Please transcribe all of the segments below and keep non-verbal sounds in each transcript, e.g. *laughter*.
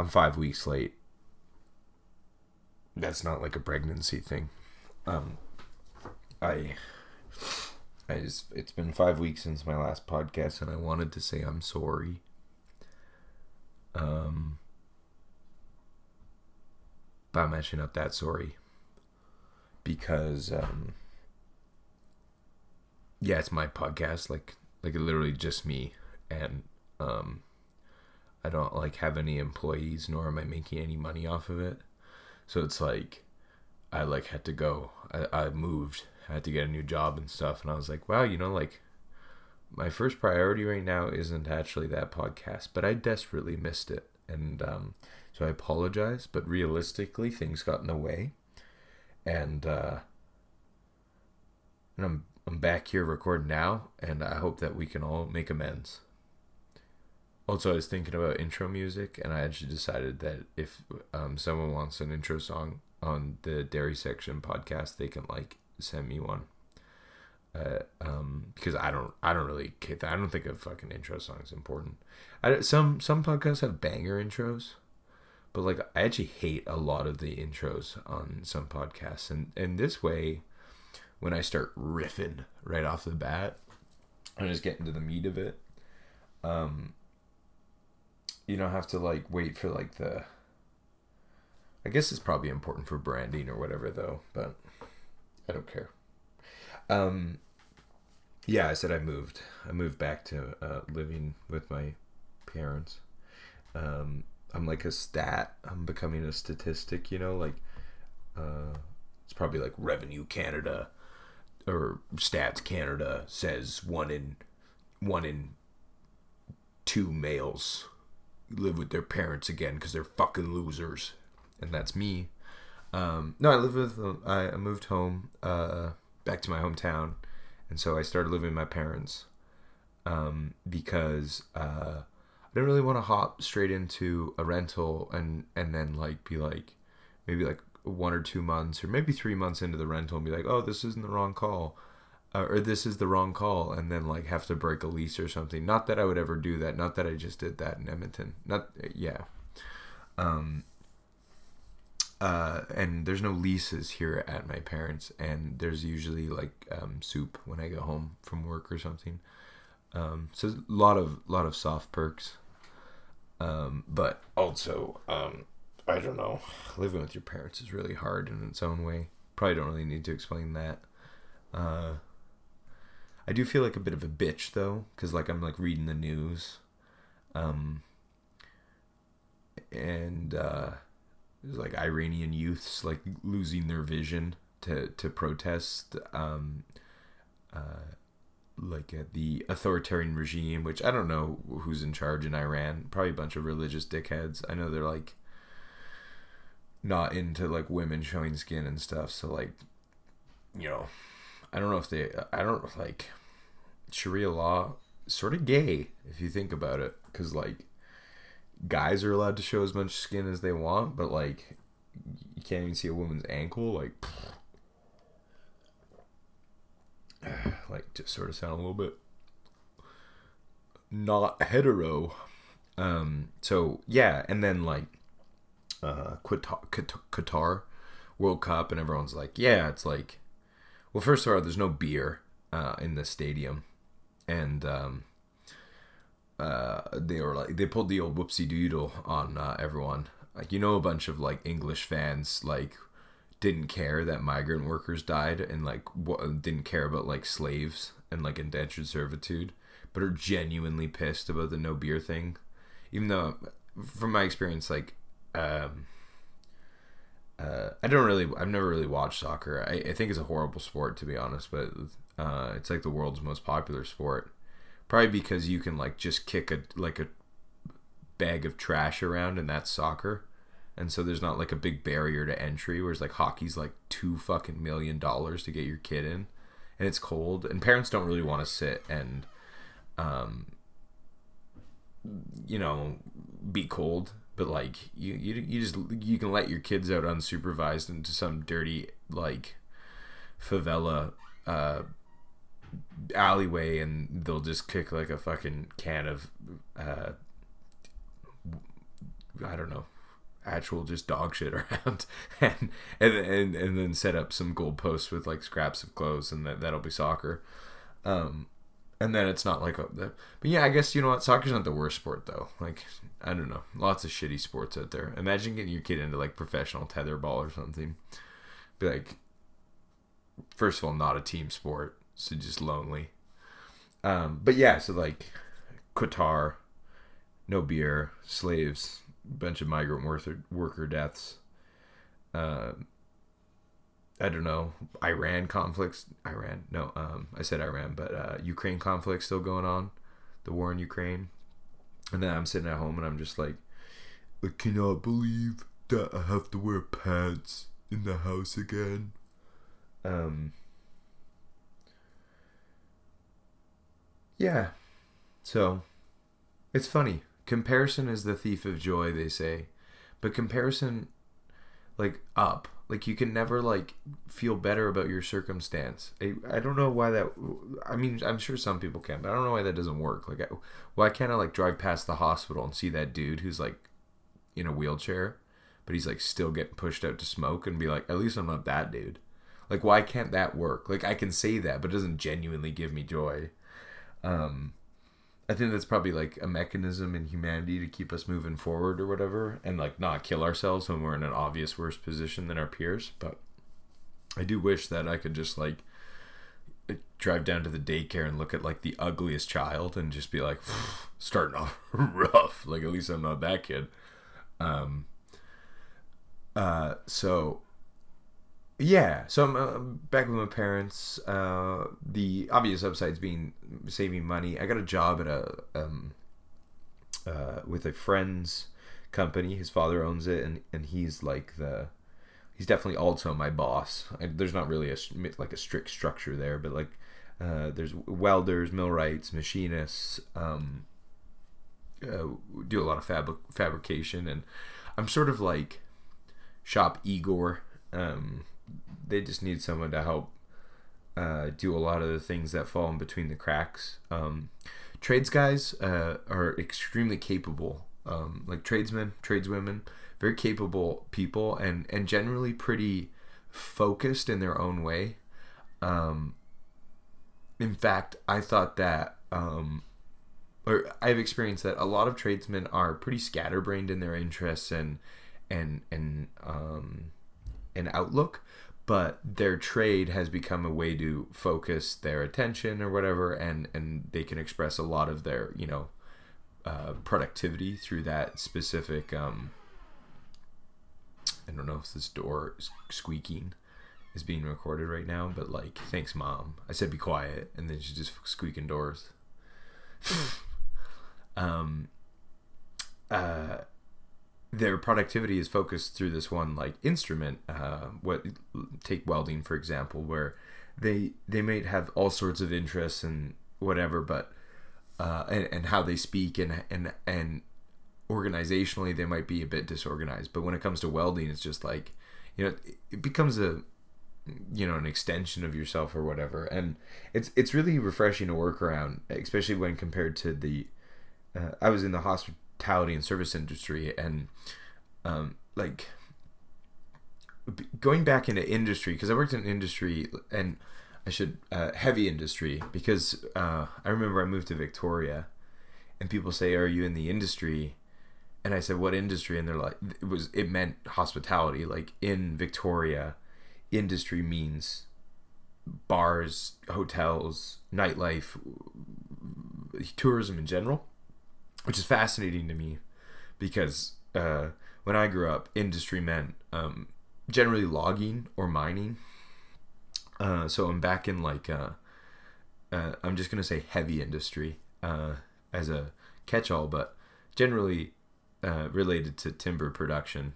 I'm five weeks late. That's not like a pregnancy thing. Um, I, I just it's been five weeks since my last podcast, and I wanted to say I'm sorry. Um, but I'm actually not that sorry because um, yeah, it's my podcast, like like literally just me, and um, I don't like have any employees, nor am I making any money off of it. So it's like I like had to go. I, I moved. I had to get a new job and stuff, and I was like, wow, you know, like my first priority right now isn't actually that podcast, but I desperately missed it, and um, so I apologize. But realistically, things got in the way, and uh, and I'm I'm back here recording now, and I hope that we can all make amends. Also, I was thinking about intro music, and I actually decided that if um, someone wants an intro song on the Dairy Section podcast, they can like send me one. Uh, um, because I don't, I don't really, I don't think a fucking intro song is important. I, some some podcasts have banger intros, but like I actually hate a lot of the intros on some podcasts, and and this way, when I start riffing right off the bat, I just get into the meat of it. Um, you don't have to like wait for like the I guess it's probably important for branding or whatever though, but I don't care. Um yeah, I said I moved. I moved back to uh, living with my parents. Um I'm like a stat. I'm becoming a statistic, you know, like uh it's probably like Revenue Canada or Stats Canada says one in one in two males live with their parents again because they're fucking losers, and that's me. Um, no, I live with. I moved home, uh, back to my hometown, and so I started living with my parents, um, because uh, I didn't really want to hop straight into a rental and and then like be like, maybe like one or two months or maybe three months into the rental and be like, oh, this isn't the wrong call uh, or this is the wrong call and then like have to break a lease or something. Not that i would ever do that. Not that i just did that in edmonton. Not yeah. Um uh and there's no leases here at my parents and there's usually like um soup when i go home from work or something. Um so a lot of lot of soft perks. Um but also um i don't know. Living with your parents is really hard in its own way. Probably don't really need to explain that. Uh I do feel like a bit of a bitch though, because like I'm like reading the news, um, and uh, like Iranian youths like losing their vision to to protest, um, uh, like uh, the authoritarian regime, which I don't know who's in charge in Iran. Probably a bunch of religious dickheads. I know they're like not into like women showing skin and stuff. So like, you know, I don't know if they. I don't like. Sharia law sort of gay if you think about it, because like guys are allowed to show as much skin as they want, but like you can't even see a woman's ankle. Like, *sighs* like just sort of sound a little bit not hetero. Um, so yeah, and then like uh, Qatar, Qatar World Cup, and everyone's like, yeah, it's like, well, first of all, there's no beer uh, in the stadium, and um, uh, they were like they pulled the old whoopsie doodle on uh, everyone. Like you know, a bunch of like English fans like didn't care that migrant workers died and like didn't care about like slaves and like indentured servitude, but are genuinely pissed about the no beer thing. Even though, from my experience, like um, uh, I don't really, I've never really watched soccer. I, I think it's a horrible sport to be honest, but uh, it's like the world's most popular sport. Probably because you can like just kick a like a bag of trash around, and that's soccer. And so there's not like a big barrier to entry. Whereas like hockey's like two fucking million dollars to get your kid in, and it's cold, and parents don't really want to sit and, um, you know, be cold. But like you, you, you just you can let your kids out unsupervised into some dirty like favela uh, alleyway and they'll just kick like a fucking can of uh, I don't know actual just dog shit *laughs* around. And and and, and then set up some goal posts with like scraps of clothes and that that'll be soccer. Um and then it's not like a, but yeah i guess you know what? Soccer's not the worst sport though. Like i don't know. Lots of shitty sports out there. Imagine getting your kid into like professional tetherball or something. Be like first of all not a team sport so just lonely um but yeah so like qatar no beer slaves bunch of migrant worker worker deaths. Uh, I don't know Iran conflicts. Iran, no, um, I said Iran, but uh, Ukraine conflict still going on, the war in Ukraine, and then I'm sitting at home and I'm just like, I cannot believe that I have to wear pants in the house again. Um. Yeah, so it's funny. Comparison is the thief of joy they say. But comparison like up. Like you can never like feel better about your circumstance. I, I don't know why that i mean i'm sure some people can but i don't know why that doesn't work. Like I, why can't i like drive past the hospital and see that dude who's like in a wheelchair but he's like still getting pushed out to smoke and be like at least i'm not that dude. Like why can't that work? Like i can say that but it doesn't genuinely give me joy um I think that's probably like a mechanism in humanity to keep us moving forward or whatever, and like not kill ourselves when we're in an obvious worse position than our peers. But I do wish that I could just like drive down to the daycare and look at like the ugliest child and just be like *sighs* starting off *laughs* rough. Like at least I'm not that kid. Um. Uh. So yeah, so I'm uh, back with my parents. Uh, the obvious upsides being saving money. I got a job at a um, uh, with a friend's company. His father owns it, and and he's like the he's definitely also my boss. I, there's not really a like a strict structure there, but like uh, there's welders, millwrights, machinists. Um, uh, do a lot of fab- fabrication, and I'm sort of like shop Igor. Um, they just need someone to help uh, do a lot of the things that fall in between the cracks. Um, trades guys uh, are extremely capable, um, like tradesmen, tradeswomen, very capable people, and and generally pretty focused in their own way. Um, in fact, I thought that, um, or I've experienced that a lot of tradesmen are pretty scatterbrained in their interests and and and um, and outlook but their trade has become a way to focus their attention or whatever and and they can express a lot of their you know uh, productivity through that specific um i don't know if this door is squeaking is being recorded right now but like thanks mom. I said be quiet and then she's just squeaking doors. *laughs* Um uh their productivity is focused through this one like instrument uh, what take welding for example where they they might have all sorts of interests and whatever but uh, and, and how they speak and and and organizationally they might be a bit disorganized. But when it comes to welding it's just like you know it becomes a you know an extension of yourself or whatever. And it's it's really refreshing to work around especially when compared to the uh, I was in the hospital hospitality and service industry and um, like going back into industry because I worked in industry and I should uh, heavy industry because uh, I remember I moved to Victoria and people say are you in the industry? And I said what industry? And they're like it was it meant hospitality. Like in Victoria industry means bars hotels nightlife tourism in general which is fascinating to me because uh, when I grew up, industry meant um, generally logging or mining. Uh, so I'm back in like uh, uh I'm just gonna say heavy industry uh, as a catch-all, but generally uh, related to timber production.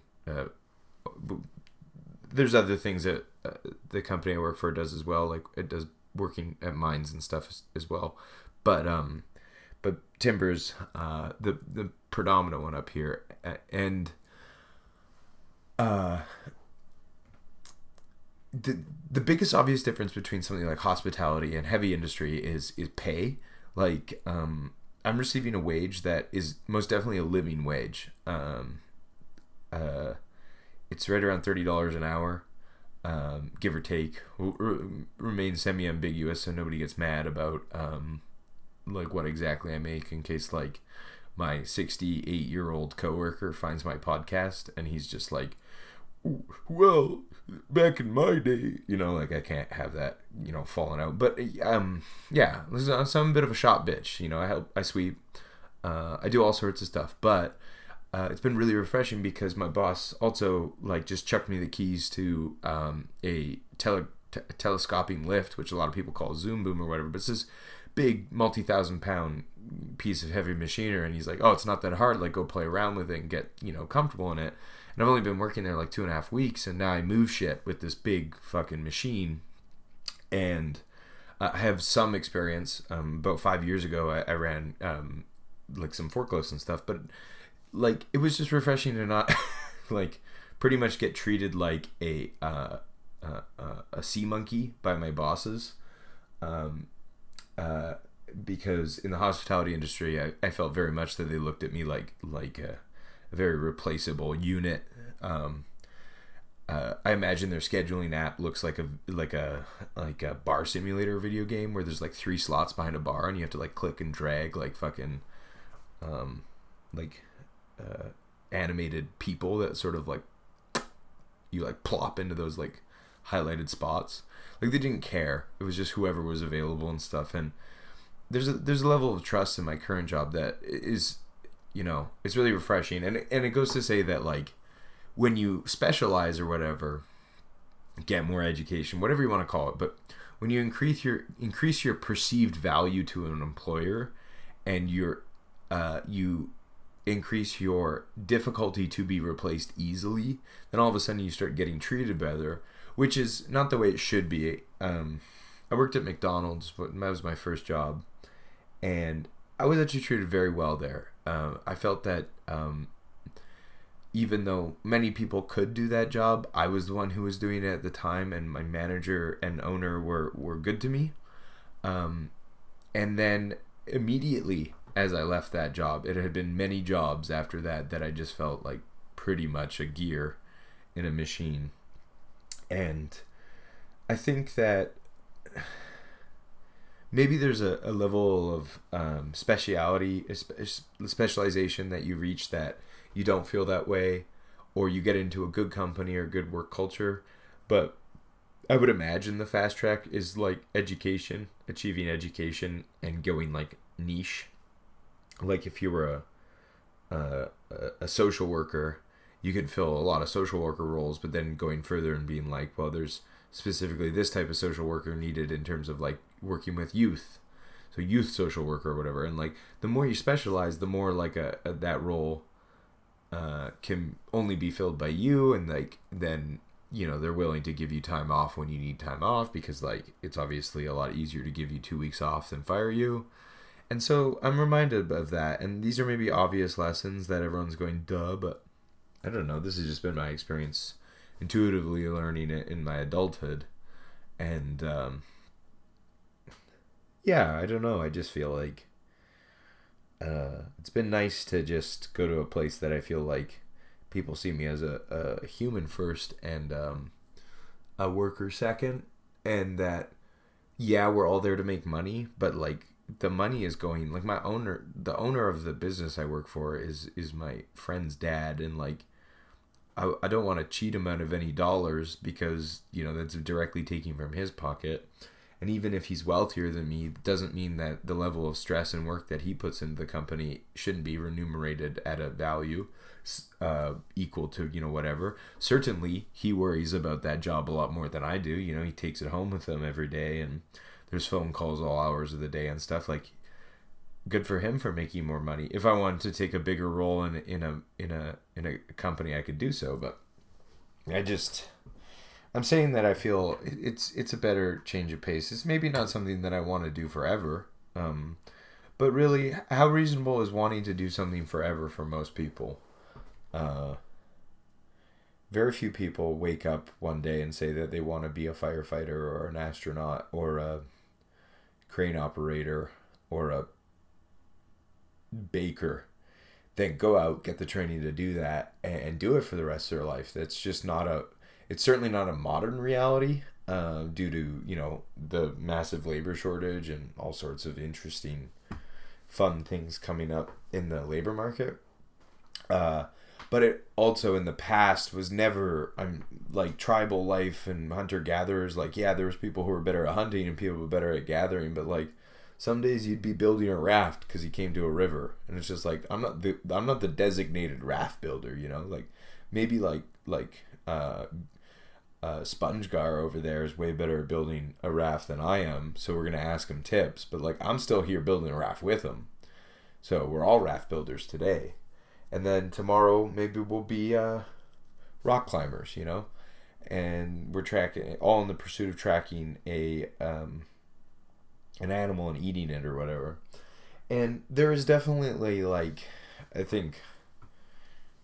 there's other things that the company I work for does as well, like it does working at mines and stuff as, as well. But um, but timbers uh, the the predominant one up here and uh the the biggest obvious difference between something like hospitality and heavy industry is is pay like um I'm receiving a wage that is most definitely a living wage um Uh, it's right around thirty dollars an hour, um, give or take. R- remains semi ambiguous, so nobody gets mad about um, like what exactly I make in case like my 68 year old coworker finds my podcast and he's just like, well, back in my day, you know, like I can't have that, you know, falling out. But um, yeah, so I'm a bit of a shop bitch. You know, I help, I sweep, uh, I do all sorts of stuff. But uh, it's been really refreshing because my boss also like just chucked me the keys to um, a tele t- telescoping lift, which a lot of people call zoom boom or whatever. But it's this big multi thousand pound piece of heavy machinery, and he's like, "Oh, it's not that hard. Like, go play around with it and get you know comfortable in it." And I've only been working there like two and a half weeks, and now I move shit with this big fucking machine, and I have some experience. Um, about five years ago, I, I ran um, like some forklifts and stuff, but like it was just refreshing to not *laughs* like pretty much get treated like a uh, uh, uh, a sea monkey by my bosses. Um, because in the hospitality industry, I, I felt very much that they looked at me like like a, a very replaceable unit. Um, uh, I imagine their scheduling app looks like a like a like a bar simulator video game where there's like three slots behind a bar and you have to like click and drag like fucking um, like uh, animated people that sort of like you like plop into those like highlighted spots. Like they didn't care. It was just whoever was available and stuff. And there's a there's a level of trust in my current job that is, you know, it's really refreshing. And and it goes to say that like when you specialize or whatever, get more education, whatever you want to call it, but when you increase your increase your perceived value to an employer, and your uh, you increase your difficulty to be replaced easily, then all of a sudden you start getting treated better which is not the way it should be. Um, I worked at McDonald's, but that was my first job, and I was actually treated very well there. Uh, I felt that um, even though many people could do that job, I was the one who was doing it at the time, and my manager and owner were were good to me. Um, and then immediately as I left that job, it had been many jobs after that that I just felt like pretty much a gear in a machine and I think that maybe there's a, a level of um, speciality, specialization that you reach that you don't feel that way, or you get into a good company or good work culture. But I would imagine the fast track is like education, achieving education, and going like niche. Like if you were a a, a social worker you could fill a lot of social worker roles, but then going further and being like, well, there's specifically this type of social worker needed in terms of like working with youth, so youth social worker or whatever. And like the more you specialize, the more like a, a that role uh, can only be filled by you, and like then you know they're willing to give you time off when you need time off because like it's obviously a lot easier to give you two weeks off than fire you. And so I'm reminded of that, and these are maybe obvious lessons that everyone's going duh, but I don't know. This has just been my experience intuitively learning it in my adulthood. And um, yeah, I don't know. I just feel like uh, it's been nice to just go to a place that I feel like people see me as a, a human first and um, a worker second. And that, yeah, we're all there to make money, but like the money is going like my owner the owner of the business i work for is is my friend's dad and like I, I don't want to cheat him out of any dollars because you know that's directly taking from his pocket. And even if he's wealthier than me doesn't mean that the level of stress and work that he puts into the company shouldn't be remunerated at a value uh, equal to you know whatever. Certainly he worries about that job a lot more than i do. You know he takes it home with him every day and there's phone calls all hours of the day and stuff like good for him for making more money. If I wanted to take a bigger role in in a in a in a company, I could do so. But I just I'm saying that I feel it's it's a better change of pace. It's maybe not something that I want to do forever. Um, but really, how reasonable is wanting to do something forever for most people? Uh, very few people wake up one day and say that they want to be a firefighter or an astronaut or a crane operator or a baker. then go out, get the training to do that, and, do it for the rest of their life. That's just not a. It's certainly not a modern reality uh, due to you know the massive labor shortage and all sorts of interesting, fun things coming up in the labor market. Uh, but it also in the past was never I'm like tribal life and hunter gatherers like yeah there was people who were better at hunting and people were better at gathering but like some days you'd be building a raft because you came to a river. And it's just like I'm not the I'm not the designated raft builder you know? Like maybe like like uh uh, Spongegar over there is way better at building a raft than I am, so we're gonna ask him tips. But like I'm still here building a raft with him, so we're all raft builders today and then tomorrow maybe we'll be uh, rock climbers, you know, and we're tracking all in the pursuit of tracking a um, an animal and eating it or whatever. And there is definitely like I think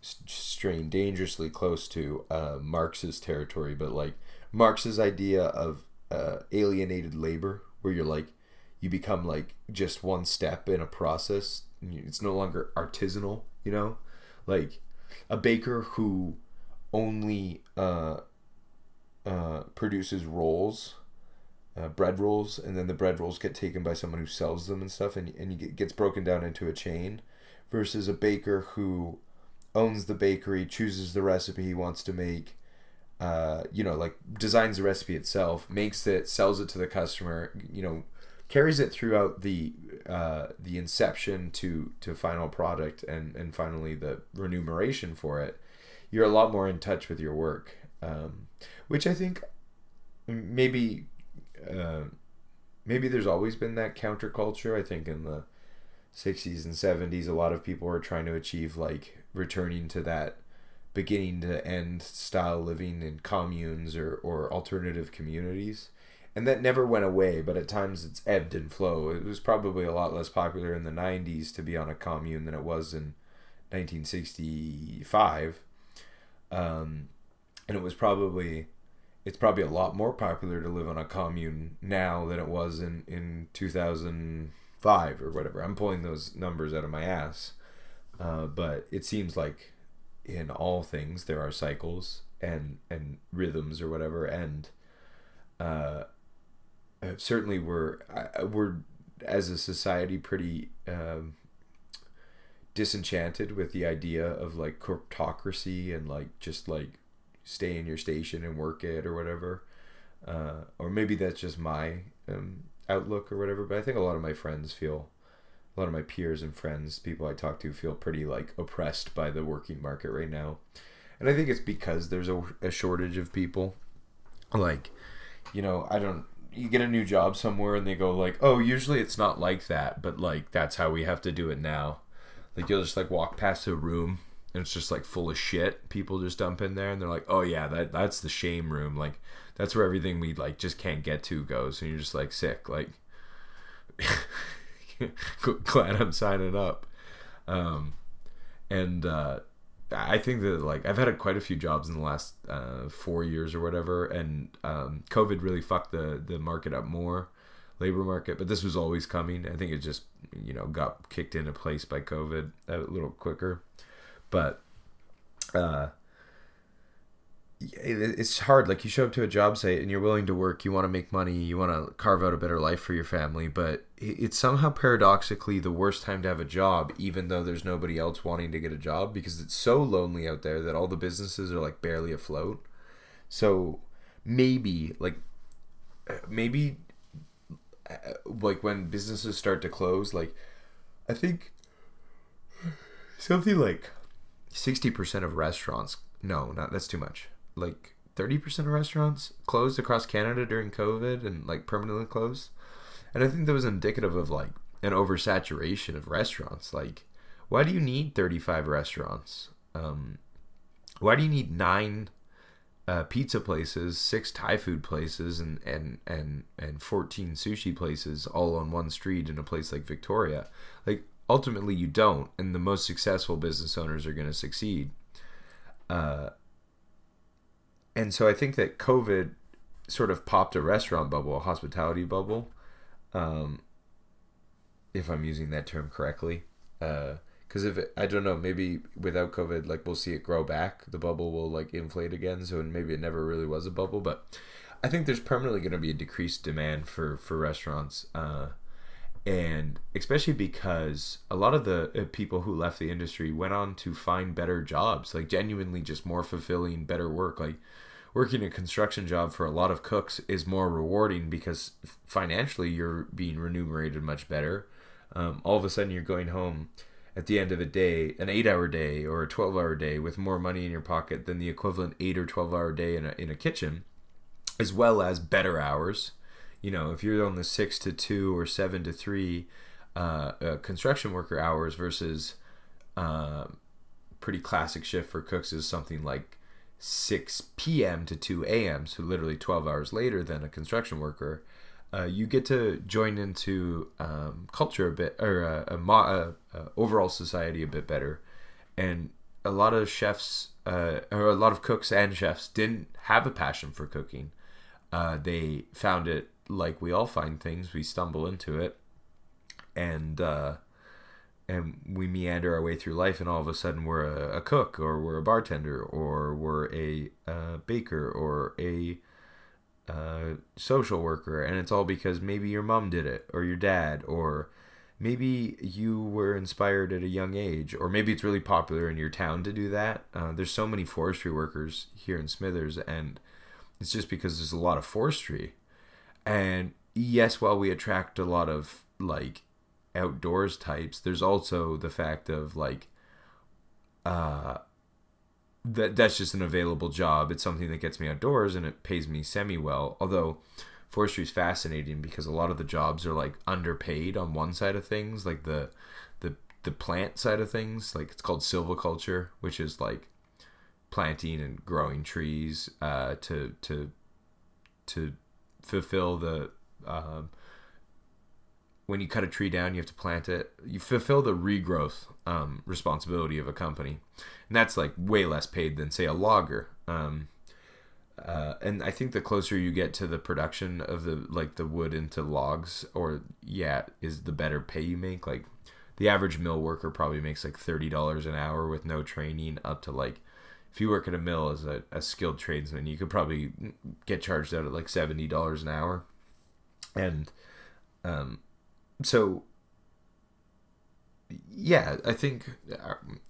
strain dangerously close to uh, Marx's territory, but like Marx's idea of uh, alienated labor, where you're like you become like just one step in a process. It's no longer artisanal you know? Like a baker who only uh, uh, produces rolls uh, bread rolls and then the bread rolls get taken by someone who sells them and stuff and, and it gets broken down into a chain versus a baker who owns the bakery chooses the recipe he wants to make uh, you know like designs the recipe itself makes it sells it to the customer you know carries it throughout the uh, the inception to to final product and and finally the remuneration for it, you're a lot more in touch with your work, um, which I think maybe uh, maybe there's always been that counterculture. I think in the 60s and 70s, a lot of people were trying to achieve like returning to that beginning to end style living in communes or, or alternative communities and that never went away, but at times it's ebbed and flowed. It was probably a lot less popular in the 90s to be on a commune than it was in 1965. Um, and it was probably it's probably a lot more popular to live on a commune now than it was in in 2005 or whatever. I'm pulling those numbers out of my ass. Uh, but it seems like in all things there are cycles and and rhythms or whatever and uh, uh, certainly we're we're as a society pretty um, disenchanted with the idea of like corporatocracy and like just like stay in your station and work it or whatever. Uh, or maybe that's just my um, outlook or whatever but i think a lot of my friends feel a lot of my peers and friends people i talk to feel pretty like oppressed by the working market right now. And i think it's because there's a, a shortage of people. Like you know i don't you get a new job somewhere and they go like, "Oh, usually it's not like that, but like that's how we have to do it now." Like you'll just like walk past a room and it's just like full of shit. People just dump in there and they're like, "Oh yeah, that that's the shame room. Like that's where everything we like just can't get to goes." And you're just like sick. Like *laughs* glad I'm signing up. Um and uh I think that like I've had a, quite a few jobs in the last uh, four years or whatever, and um, COVID really fucked the the market up more, labor market. But this was always coming. I think it just you know got kicked into place by COVID a little quicker, but uh, it's hard. Like you show up to a job site and you're willing to work, you want to make money, you want to carve out a better life for your family, but it's somehow paradoxically the worst time to have a job, even though there's nobody else wanting to get a job because it's so lonely out there that all the businesses are like barely afloat. So maybe like uh, maybe uh, like when businesses start to close, like I think something like 60% of restaurants no, not that's too much like 30% of restaurants closed across Canada during COVID and like permanently closed. And I think that was indicative of like an oversaturation of restaurants. Like, why do you need 35 restaurants? Um, why do you need nine uh, pizza places, six Thai food places, and, and, and, and 14 sushi places all on one street in a place like Victoria? Like, ultimately, you don't. And the most successful business owners are going to succeed. Uh, and so I think that COVID sort of popped a restaurant bubble, a hospitality bubble, um, if I'm using that term correctly, because because if it, I don't know, maybe without COVID, like we'll see it grow back. The bubble will like inflate again. So maybe it never really was a bubble, but I think there's permanently going to be a decreased demand for for restaurants. Uh, and especially because a lot of the uh, people who left the industry went on to find better jobs like genuinely just more fulfilling better work. Like working a construction job for a lot of cooks is more rewarding because financially you're being remunerated much better. Um, all of a sudden you're going home at the end of a day an eight hour day or a 12 hour day with more money in your pocket than the equivalent eight or 12 hour day in a, in a kitchen as well as better hours you know, if you're on the six to two or seven to three uh, uh, construction worker hours versus uh, pretty classic shift for cooks is something like 6 p.m. to 2 a.m., so literally 12 hours later than a construction worker. Uh, you get to join into um, culture a bit or a, a, a, a, overall society a bit better and a lot of chefs uh, or a lot of cooks and chefs didn't have a passion for cooking uh, they found it like we all find things, we stumble into it, and uh, and we meander our way through life, and all of a sudden we're a, a cook, or we're a bartender, or we're a baker, or a uh, social worker, and it's all because maybe your mom did it, or your dad, or maybe you were inspired at a young age, or maybe it's really popular in your town to do that. Uh, there's so many forestry workers here in Smithers, and it's just because there's a lot of forestry and yes, while we attract a lot of like outdoors types, there's also the fact of like uh that that's just an available job. It's something that gets me outdoors and it pays me semi well. Although forestry is fascinating because a lot of the jobs are like underpaid on one side of things, like the the the plant side of things. Like it's called silviculture, which is like planting and growing trees uh, to to to fulfill the um, when you cut a tree down, you have to plant it. You fulfill the regrowth um, responsibility of a company, and that's like way less paid than say a logger. Um, uh, and I think the closer you get to the production of the like the wood into logs, or yeah, is the better pay you make. Like the average mill worker probably makes like thirty dollars an hour with no training, up to like if you work at a mill as a, a skilled tradesman, you could probably get charged out at like seventy dollars an hour, and um, so yeah, I think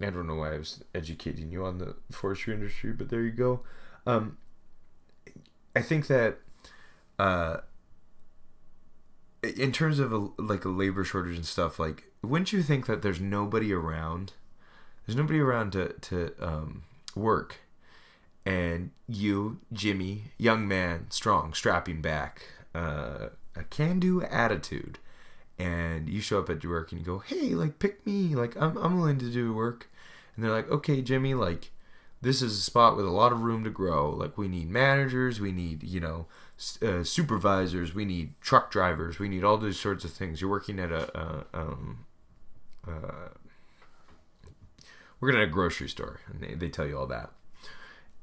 I don't know why I was educating you on the forestry industry, but there you go. Um, I think that uh, in terms of a, like a labor shortage and stuff, like wouldn't you think that there's nobody around? There's nobody around to to um, work. And you, Jimmy, young man, strong, strapping back, uh, a can do attitude. And you show up at your work and you go, hey, like, pick me. Like, I'm, I'm willing to do work. And they're like, okay, Jimmy, like, this is a spot with a lot of room to grow. Like, we need managers, we need, you know, uh, supervisors, we need truck drivers, we need all those sorts of things. You're working at a, a um, uh, we're gonna a grocery store, and they, they tell you all that.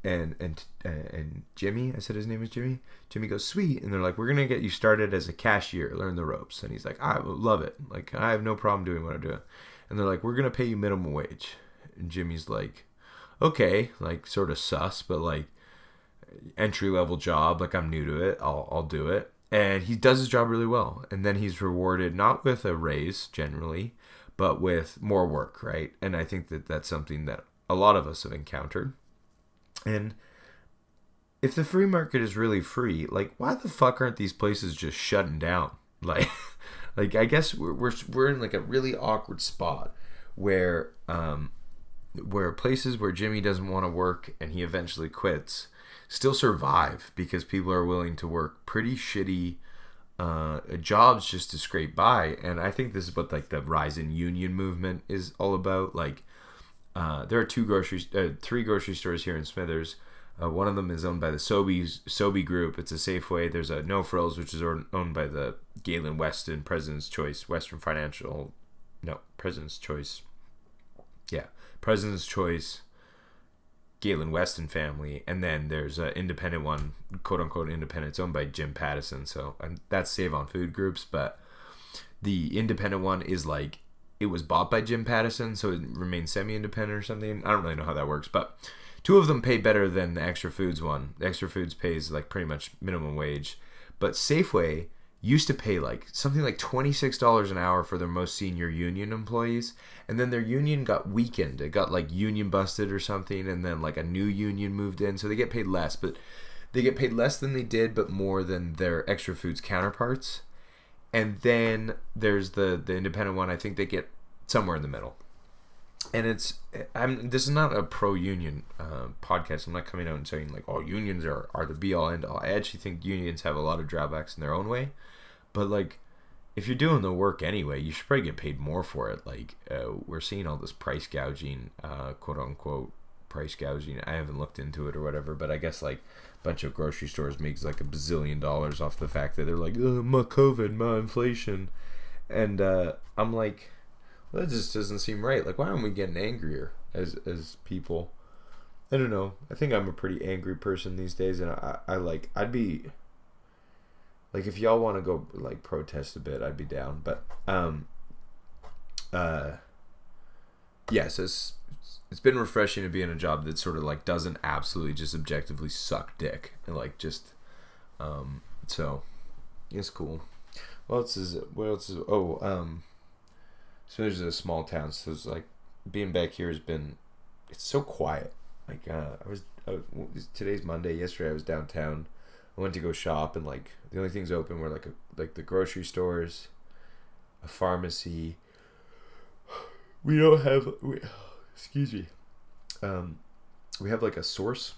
And and and Jimmy, I said his name is Jimmy. Jimmy goes sweet, and they're like, we're gonna get you started as a cashier, learn the ropes. And he's like, I love it. Like I have no problem doing what I'm doing. And they're like, we're gonna pay you minimum wage. And Jimmy's like, okay, like sort of sus, but like entry level job. Like I'm new to it. I'll I'll do it. And he does his job really well. And then he's rewarded not with a raise generally, but with more work, right? And I think that that's something that a lot of us have encountered. And if the free market is really free, like why the fuck aren't these places just shutting down? *laughs* Like, like I guess we're we're, we're in like a really awkward spot where um where places where Jimmy doesn't want to work and he eventually quits still survive because people are willing to work pretty shitty uh, jobs just to scrape by. And I think this is what like the rise in union movement is all about. Like, uh, there are two grocery, uh, three grocery stores here in Smithers. Uh, one of them is owned by the Sobeys, Sobe Group. It's a Safeway. There's a No Frills, which is owned by the Galen Weston, President's Choice, Western Financial. No, President's Choice. Yeah, President's Choice, Galen Weston family, and then there's an independent one, quote unquote independent. It's owned by Jim Pattison, so that's Save on Food Groups. But the independent one is like it was bought by Jim Pattison, so it remains semi-independent or something. I don't really know how that works, but two of them pay better than the Extra Foods one. The Extra Foods pays like pretty much minimum wage, but Safeway used to pay like something like $26 an hour for their most senior union employees and then their union got weakened it got like union busted or something and then like a new union moved in so they get paid less but they get paid less than they did but more than their extra foods counterparts and then there's the the independent one i think they get somewhere in the middle and it's I'm this is not a pro union uh, podcast. I'm not coming out and saying like oh unions are are the be all end all. I actually think unions have a lot of drawbacks in their own way, but like if you're doing the work anyway, you should probably get paid more for it. Like uh, we're seeing all this price gouging, uh, quote unquote price gouging. I haven't looked into it or whatever, but I guess like a bunch of grocery stores makes like a bazillion dollars off the fact that they're like my COVID, my inflation, and uh, I'm like well, that just doesn't seem right. Like, why aren't we getting angrier as as people? I don't know. I think I'm a pretty angry person these days, and I, I like I'd be like if y'all want to go like protest a bit, I'd be down. But um, uh, yes, it's it's been refreshing to be in a job that sort of like doesn't absolutely just objectively suck dick and like just um. So it's cool. What else is it? What else is? Oh um so there's a small town, so it's like being back here has been it's so quiet. Like uh, I was uh, today's Monday. Yesterday I was downtown. I went to go shop and like the only things open were like a, like the grocery stores, a pharmacy. We don't have we, excuse me. Um, we have like a source,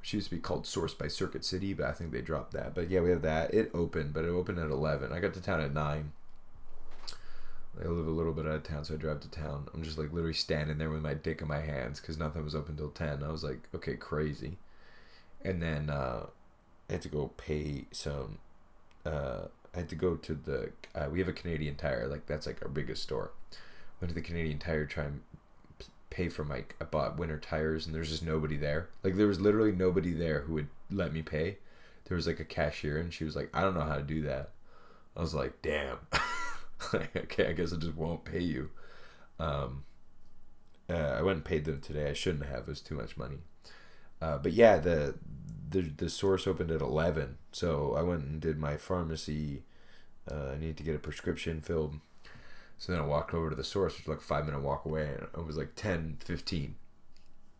which used to be called Source by Circuit City, but I think they dropped that. But yeah, we have that. It opened, but it opened at eleven. I got to town at nine. I live a little bit out of town, so I drive to town. I'm just like literally standing there with my dick in my hands because nothing was open till 10. I was like, okay, crazy. And then uh, I had to go pay some. Uh, I had to go to the. Uh, we have a Canadian Tire, like that's like our biggest store. Went to the Canadian Tire try and pay for my. I bought winter tires, and there's just nobody there. Like there was literally nobody there who would let me pay. There was like a cashier, and she was like, "I don't know how to do that." I was like, "Damn." *laughs* okay, I guess I just won't pay you. Um, uh, I went and paid them today. I shouldn't have. It was too much money. Uh, but yeah, the, the the source opened at eleven, so I went and did my pharmacy. Uh, I need to get a prescription filled. So then I walked over to the source, which was like five minute walk away, and it was like 10, 15.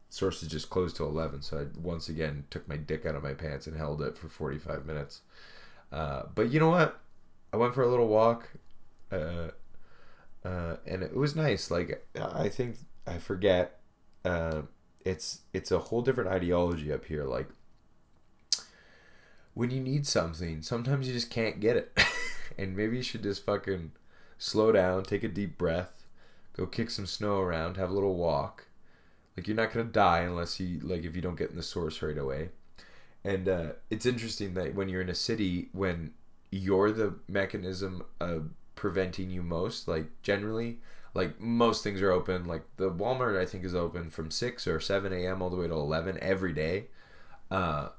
Source is just closed till 11, so I once again took my dick out of my pants and held it for 45 minutes. Uh, but you know what? I went for a little walk uh, uh, and it was nice. Like I think I forget. Uh, it's it's a whole different ideology up here. Like when you need something, sometimes you just can't get it, *laughs* and maybe you should just fucking slow down, take a deep breath, go kick some snow around, have a little walk. Like you're not gonna die unless you like if you don't get in the source right away. And uh, it's interesting that when you're in a city, when you're the mechanism of preventing you most like generally like most things are open like the walmart i think is open from 6 or 7 a.m all the way to 11 every day uh,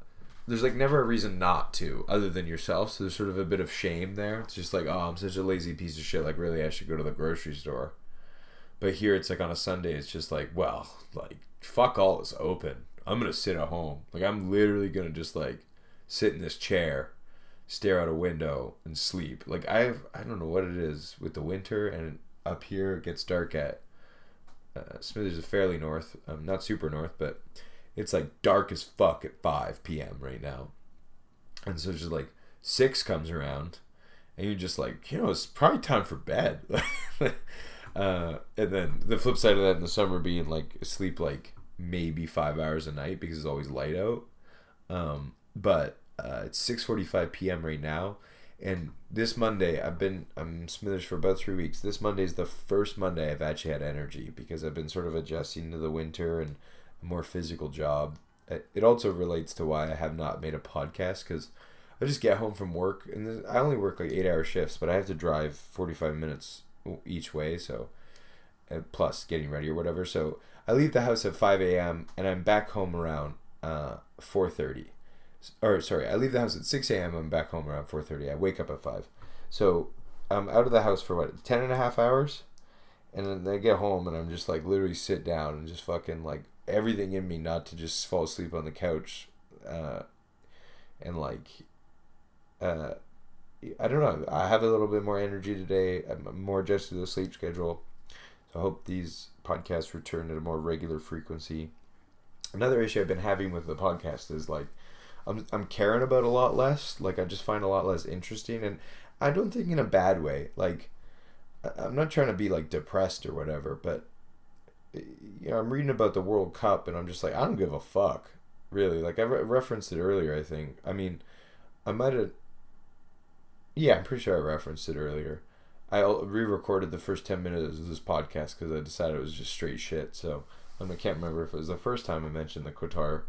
there's like never a reason not to other than yourself. So there's sort of a bit of shame there. It's just like oh i'm such a lazy piece of shit. Like really i should go to the grocery store. But here it's like on a sunday it's just like well like fuck all is open. I'm gonna sit at home. Like i'm literally gonna just like sit in this chair stare out a window and sleep. Like I've I don't know what it is with the winter and up here it gets dark at uh, Smithers is fairly north, um, not super north, but it's like dark as fuck at 5 p.m. right now. And so just like 6 comes around and you're just like, you know, it's probably time for bed. *laughs* uh, and then the flip side of that in the summer being like sleep like maybe 5 hours a night because it's always light out. Um, but uh, it's 6:45 p.m. right now, and this Monday I've been I'm Smithers for about three weeks. This Monday is the first Monday I've actually had energy because I've been sort of adjusting to the winter and a more physical job. It also relates to why I have not made a podcast because I just get home from work and I only work like eight hour shifts, but I have to drive 45 minutes each way, so plus getting ready or whatever. So I leave the house at 5 a.m. and I'm back home around uh, 4:30 or sorry, I leave the house at 6 a.m. I'm back home around 4:30. I wake up at 5. So I'm out of the house for what 10 and a half hours, and then I get home and I'm just like literally sit down and just fucking like everything in me not to just fall asleep on the couch, uh, and like, uh, I don't know. I have a little bit more energy today. I'm more adjusted to the sleep schedule. So I hope these podcasts return at a more regular frequency. Another issue I've been having with the podcast is like I'm I'm caring about a lot less. Like I just find a lot less interesting, and I don't think in a bad way. Like I'm not trying to be like depressed or whatever, but you know I'm reading about the World Cup, and I'm just like I don't give a fuck, really. Like I re- referenced it earlier. I think. I mean, I might have. Yeah, I'm pretty sure I referenced it earlier. I re-recorded the first ten minutes of this podcast because I decided it was just straight shit. So um, I can't remember if it was the first time I mentioned the Qatar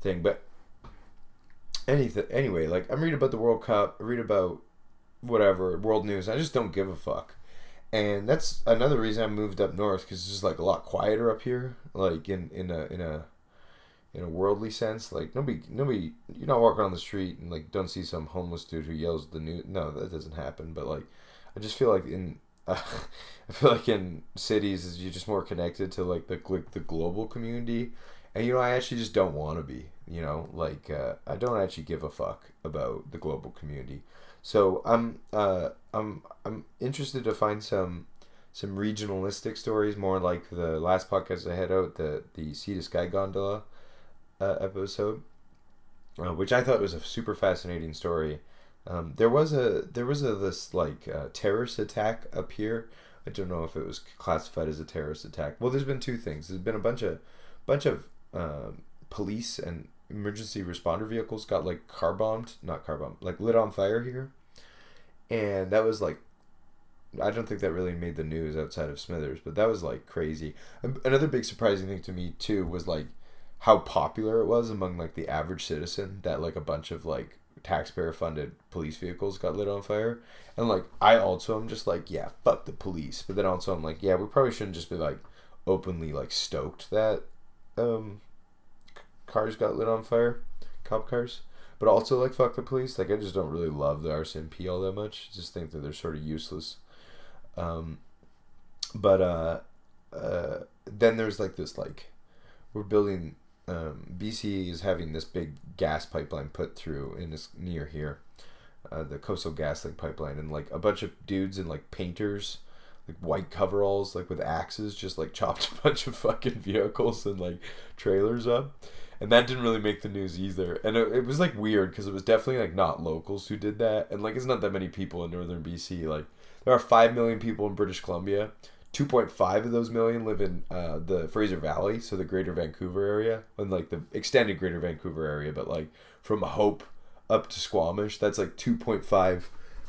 thing, but anything anyway. Like I'm reading about the World Cup, I read about whatever world news. I just don't give a fuck, and that's another reason I moved up north because it's just like a lot quieter up here. Like in in a in a in a worldly sense. Like nobody, nobody, you're not walking on the street and like don't see some homeless dude who yells the news. No, that doesn't happen. But like, I just feel like in, uh, *laughs* I feel like in cities is you're just more connected to like the like the global community, and you know I actually just don't want to be. You know, like uh, I don't actually give a fuck about the global community. So I'm uh, I'm I'm interested to find some some regionalistic stories, more like the last podcast I had out, the the Sea to Sky Gondola uh, episode, uh, which I thought was a super fascinating story. Um, there was a there was a this like uh, terrorist attack up here. I don't know if it was classified as a terrorist attack. Well, there's been two things. There's been a bunch of bunch of um, police and emergency responder vehicles got like car bombed, not car bombed, like lit on fire here, and that was like I don't think that really made the news outside of Smithers, but that was like crazy. Another big surprising thing to me too was like how popular it was among like the average citizen that like a bunch of like taxpayer funded police vehicles got lit on fire. And like I also am just like, yeah, fuck the police. But then also I'm like, yeah, we probably shouldn't just be like openly like stoked that um cars got lit on fire, cop cars. But also like fuck the police. Like I just don't really love the RCMP all that much. Just think that they're sort of useless. Um but uh uh then there's like this like we're building um, BC is having this big gas pipeline put through in this near here, uh, the Coastal GasLink pipeline, and like a bunch of dudes and like painters, like white coveralls, like with axes, just like *laughs* chopped a bunch of fucking vehicles and like trailers up, and that didn't really make the news either. And it, it was like weird because it was definitely like not locals who did that, and like it's not that many people in northern BC. Like there are five million people in British Columbia. 2.5 of those million live in uh, the Fraser Valley, so the greater Vancouver area, and like the extended greater Vancouver area, but like from Hope up to Squamish, that's like 2.5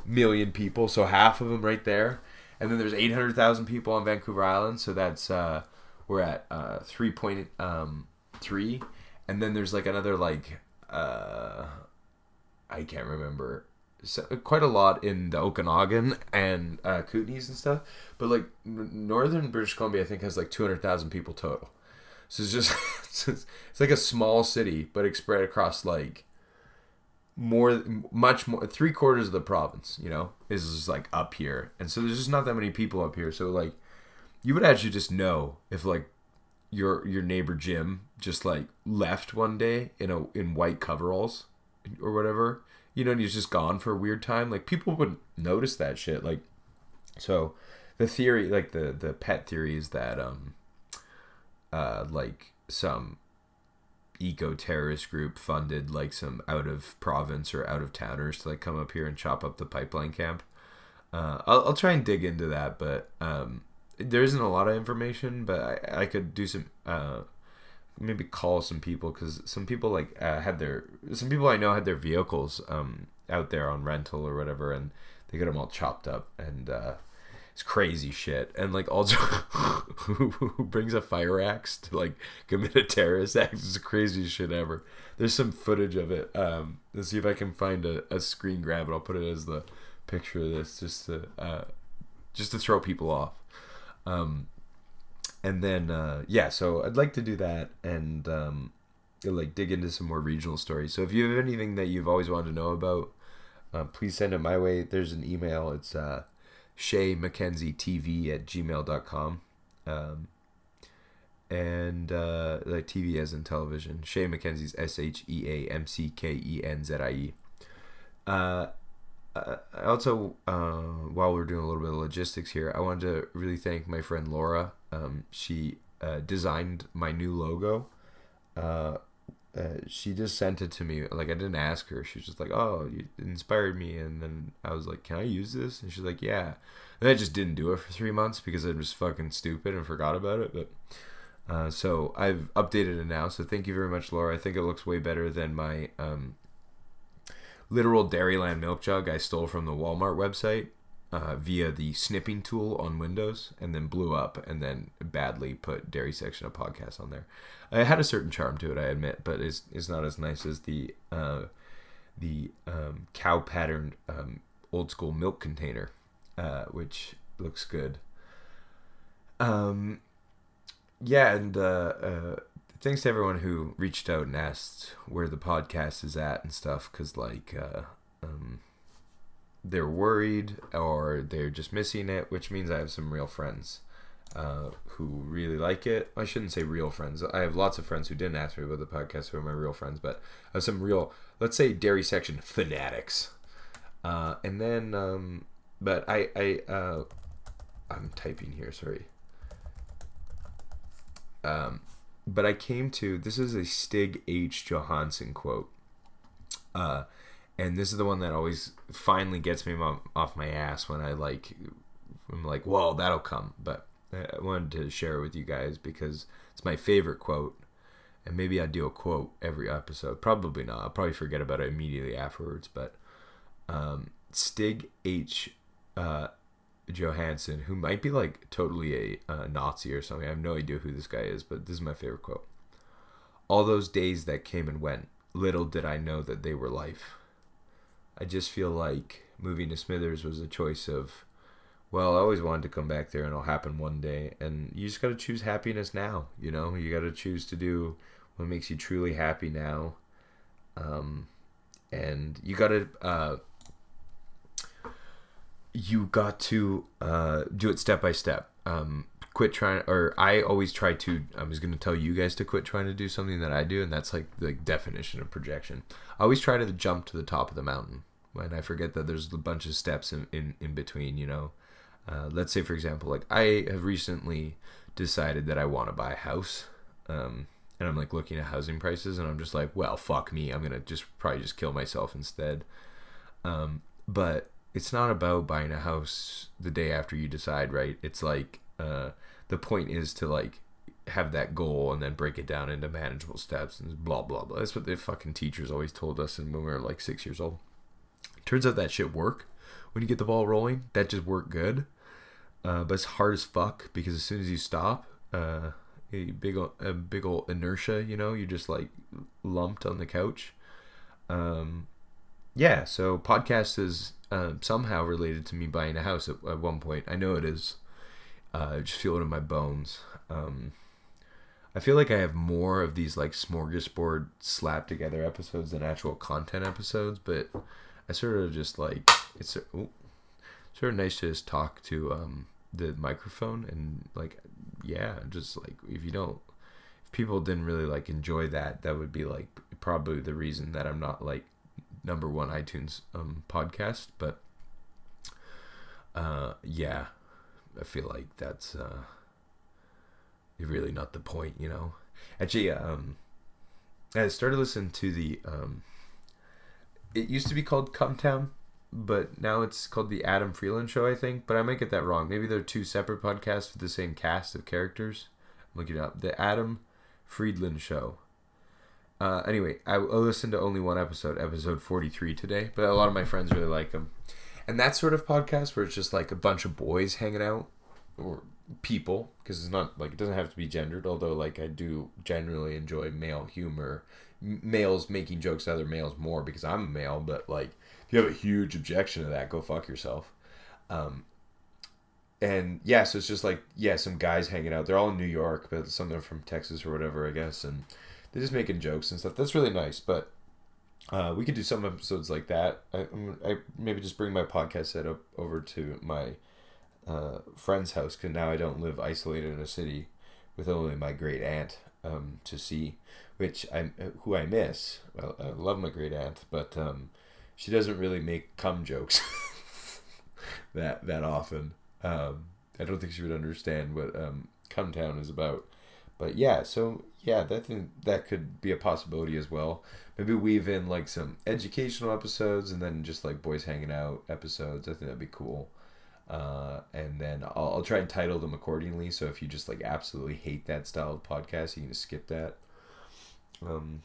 million people, so half of them right there. And then there's 800,000 people on Vancouver Island, so that's uh, we're at uh, 3.3. Um, and then there's like another like uh, I can't remember so, quite a lot in the Okanagan and uh, Kootenays and stuff. But like northern British Columbia, I think has like two hundred thousand people total. So it's just *laughs* it's like a small city, but it's spread across like more, much more, three quarters of the province. You know, is just like up here, and so there's just not that many people up here. So like, you would actually just know if like your your neighbor Jim just like left one day in a in white coveralls or whatever you know, and he's just gone for a weird time, like people would notice that shit. Like, so the theory, like the the pet theory, is that um, uh, like some eco terrorist group funded like some out of province or out of towners to like come up here and chop up the pipeline camp. Uh, I'll, I'll try and dig into that, but um, there isn't a lot of information. But I, I could do some uh, maybe call some people because some people like uh, had their some people I know had their vehicles um, out there on rental or whatever, and they got them all chopped up, and uh, it's crazy shit. And like also, *laughs* who brings a fire axe to like commit a terrorist act? It's the craziest shit ever. There's some footage of it. Um, let's see if I can find a, a screen grab, and I'll put it as the picture of this just to uh, just to throw people off. Um, and then uh, yeah, so I'd like to do that and um, like dig into some more regional stories. So if you have anything that you've always wanted to know about, uh, please send it my way. There's an email. It's uh, Shay Mackenzie TV at gmail.com. Um, and uh, like TV as in television. Shay Mackenzie's S H E A M C K E N Z I E. Uh, also, uh, while we're doing a little bit of logistics here, I wanted to really thank my friend Laura. Um, she uh, designed my new logo. Uh, uh, she just sent it to me. Like I didn't ask her. She was just like, "Oh, you inspired me," and then I was like, "Can I use this?" And she's like, "Yeah." And I just didn't do it for three months because I was fucking stupid and forgot about it. But uh, so I've updated it now. So thank you very much, Laura. I think it looks way better than my um, literal Dairyland milk jug I stole from the Walmart website uh, via the snipping tool on Windows, and then blew up, and then badly put Dairy Section of Podcast on there. It had a certain charm to it, I admit, but it's it's not as nice as the uh, the um, cow patterned um, old school milk container, uh, which looks good. Um, yeah, and uh, uh, thanks to everyone who reached out and asked where the podcast is at and stuff, because like uh, um, they're worried or they're just missing it, which means I have some real friends uh, who really like it. I shouldn't say real friends. I have lots of friends who didn't ask me about the podcast who are my real friends, but I have some real, let's say, dairy section fanatics. Uh, and then, um, but I, I, uh, I'm typing here. Sorry. Um, but I came to this is a Stig H. Johansson quote. Uh, and this is the one that always finally gets me off my ass when I like, I'm like, well, that'll come. But I wanted to share it with you guys because it's my favorite quote. And maybe I do a quote every episode. Probably not. I'll probably forget about it immediately afterwards. But um, Stig H. Uh, Johansson, who might be like totally a Nazi or something. I have no idea who this guy is, but this is my favorite quote. All those days that came and went, little did I know that they were life. I just feel like moving to Smithers was a choice of, well, I always wanted to come back there and it'll happen one day. And you just got to choose happiness now. You know, you got to choose to do what makes you truly happy now. Um, and you got to, uh, you got to uh, do it step by step. Um, quit trying, or I always try to. I was going to tell you guys to quit trying to do something that I do, and that's like the definition of projection. I always try to jump to the top of the mountain, and I forget that there's a bunch of steps in in, in between. You know, uh, let's say for example, like I have recently decided that I want to buy a house. Um, and I'm like looking at housing prices, and I'm just like, well, fuck me. I'm gonna just probably just kill myself instead. Um, but it's not about buying a house the day after you decide, right? It's like uh, the point is to like have that goal and then break it down into manageable steps and blah blah blah. That's what the fucking teachers always told us and when we were like six years old. Turns out that shit work when you get the ball rolling. That just worked good, uh, but it's hard as fuck because as soon as you stop, uh, a big a big old inertia, you know, you're just like lumped on the couch. Um, yeah, so podcast is uh, somehow related to me buying a house at, at one point. I know it is. Uh, I just feel it in my bones. Um, I feel like I have more of these like smorgasbord slap together episodes than actual content episodes, but I sort of just like it's ooh, sort of nice to just talk to um, the microphone and like yeah, just like if you don't if people didn't really like enjoy that, that would be like probably the reason that I'm not like number one iTunes um, podcast. But uh, yeah, I feel like that's uh, really not the point, you know. Actually, um, I started listening to the. Um, it used to be called Cumtown, but now it's called the Adam Friedland Show, I think. But I might get that wrong. Maybe they're two separate podcasts with the same cast of characters. I'm looking up the Adam Friedland Show. Uh, anyway, I, I listened to only one episode, episode 43 today, but a lot of my friends really like them. And that sort of podcast where it's just like a bunch of boys hanging out, or people, because it's not like it doesn't have to be gendered, although like I do generally enjoy male humor, males making jokes to other males more because I'm a male, but like if you have a huge objection to that, go fuck yourself. Um, and yeah, so it's just like yeah, some guys hanging out. They're all in New York, but some of them from Texas or whatever, I guess, and they're just making jokes and stuff. That's really nice, but uh, we could do some episodes like that. I, I maybe just bring my podcast set up over to my uh, friend's house because now I don't live isolated in a city with only my great aunt um, to see, which I who I miss. Well, I love my great aunt, but um, she doesn't really make cum jokes *laughs* that that often. Um, I don't think she would understand what um, cum town is about. But yeah, so yeah, that that could be a possibility as well. Maybe weave in like some educational episodes and then just like boys hanging out episodes. I think that'd be cool. Uh, and then I'll, I'll try and title them accordingly. So if you just like absolutely hate that style of podcast, you can just skip that. Um,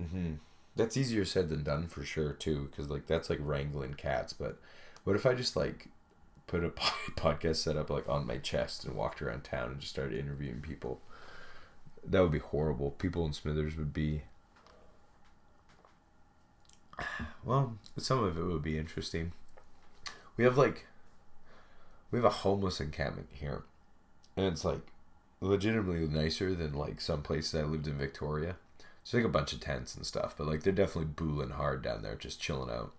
mm-hmm. That's easier said than done for sure too, because like that's like wrangling cats. But what if I just like put a *laughs* podcast set up like on my chest and walked around town and just started interviewing people? That would be horrible. People in Smithers would be. Well, some of it would be interesting. We have like, we have a homeless encampment here, and it's like legitimately nicer than like some places I lived in Victoria. It's like a bunch of tents and stuff, but like they're definitely booling hard down there, just chilling out.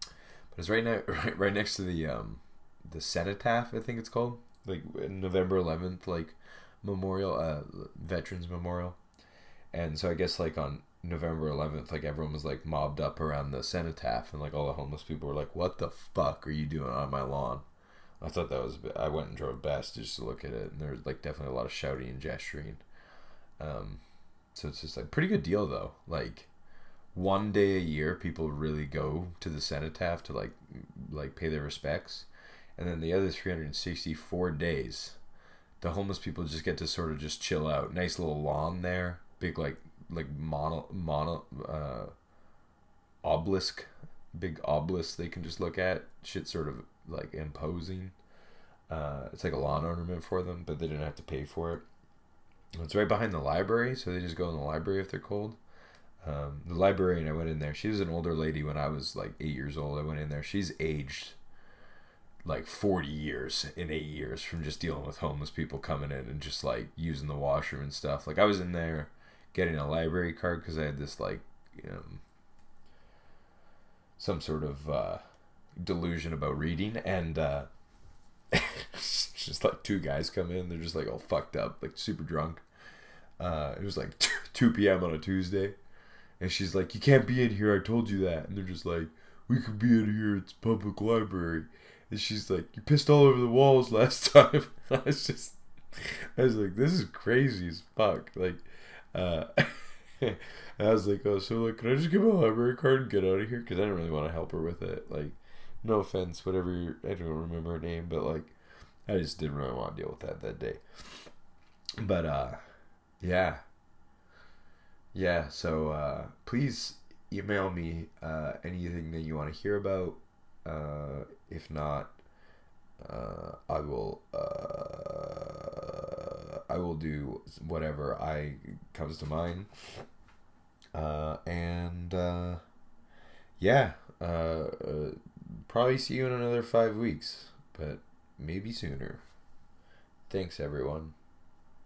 But it's right now, *laughs* right, right next to the um, the cenotaph, I think it's called, like November eleventh, like memorial, uh, Veterans Memorial, and so I guess like on November eleventh, like everyone was like mobbed up around the cenotaph, and like all the homeless people were like, "What the fuck are you doing on my lawn?" I thought that was. I went and drove past just to look at it, and there was like definitely a lot of shouting and gesturing. Um, so it's just like pretty good deal though. Like one day a year, people really go to the cenotaph to like like pay their respects, and then the other three hundred and sixty four days, the homeless people just get to sort of just chill out. Nice little lawn there, big like like mono mono uh, obelisk, big obelisk they can just look at. Shit, sort of like imposing. Uh, it's like a lawn ornament for them, but they didn't have to pay for it. It's right behind the library, so they just go in the library if they're cold. Um, the librarian, I went in there. She was an older lady when I was like eight years old. I went in there. She's aged like 40 years in eight years from just dealing with homeless people coming in and just like using the washroom and stuff. Like I was in there getting a library card because I had this like um, some sort of uh, delusion about reading and uh, *laughs* just like two guys come in. They're just like all fucked up, like super drunk. Uh, it was like *laughs* 2 p.m. on a Tuesday. And she's like, You can't be in here. I told you that. And they're just like, We could be in here. It's public library. And she's like, You pissed all over the walls *laughs* last time. *laughs* I was just, I was like, This is crazy as fuck. Like, uh, *laughs* I was like, Oh, so like, can I just get my library card and get out of here? Because I didn't really want to help her with it. Like, no offense, whatever. I don't remember her name, but like, I just didn't really want to deal with that that day. But uh, yeah, yeah. So uh, please email me uh, anything that you want to hear about. Uh, if not, uh, I will. Uh, I will do whatever I comes to mind. Uh, and uh, yeah, uh, uh, probably see you in another five weeks, but maybe sooner. Thanks, everyone.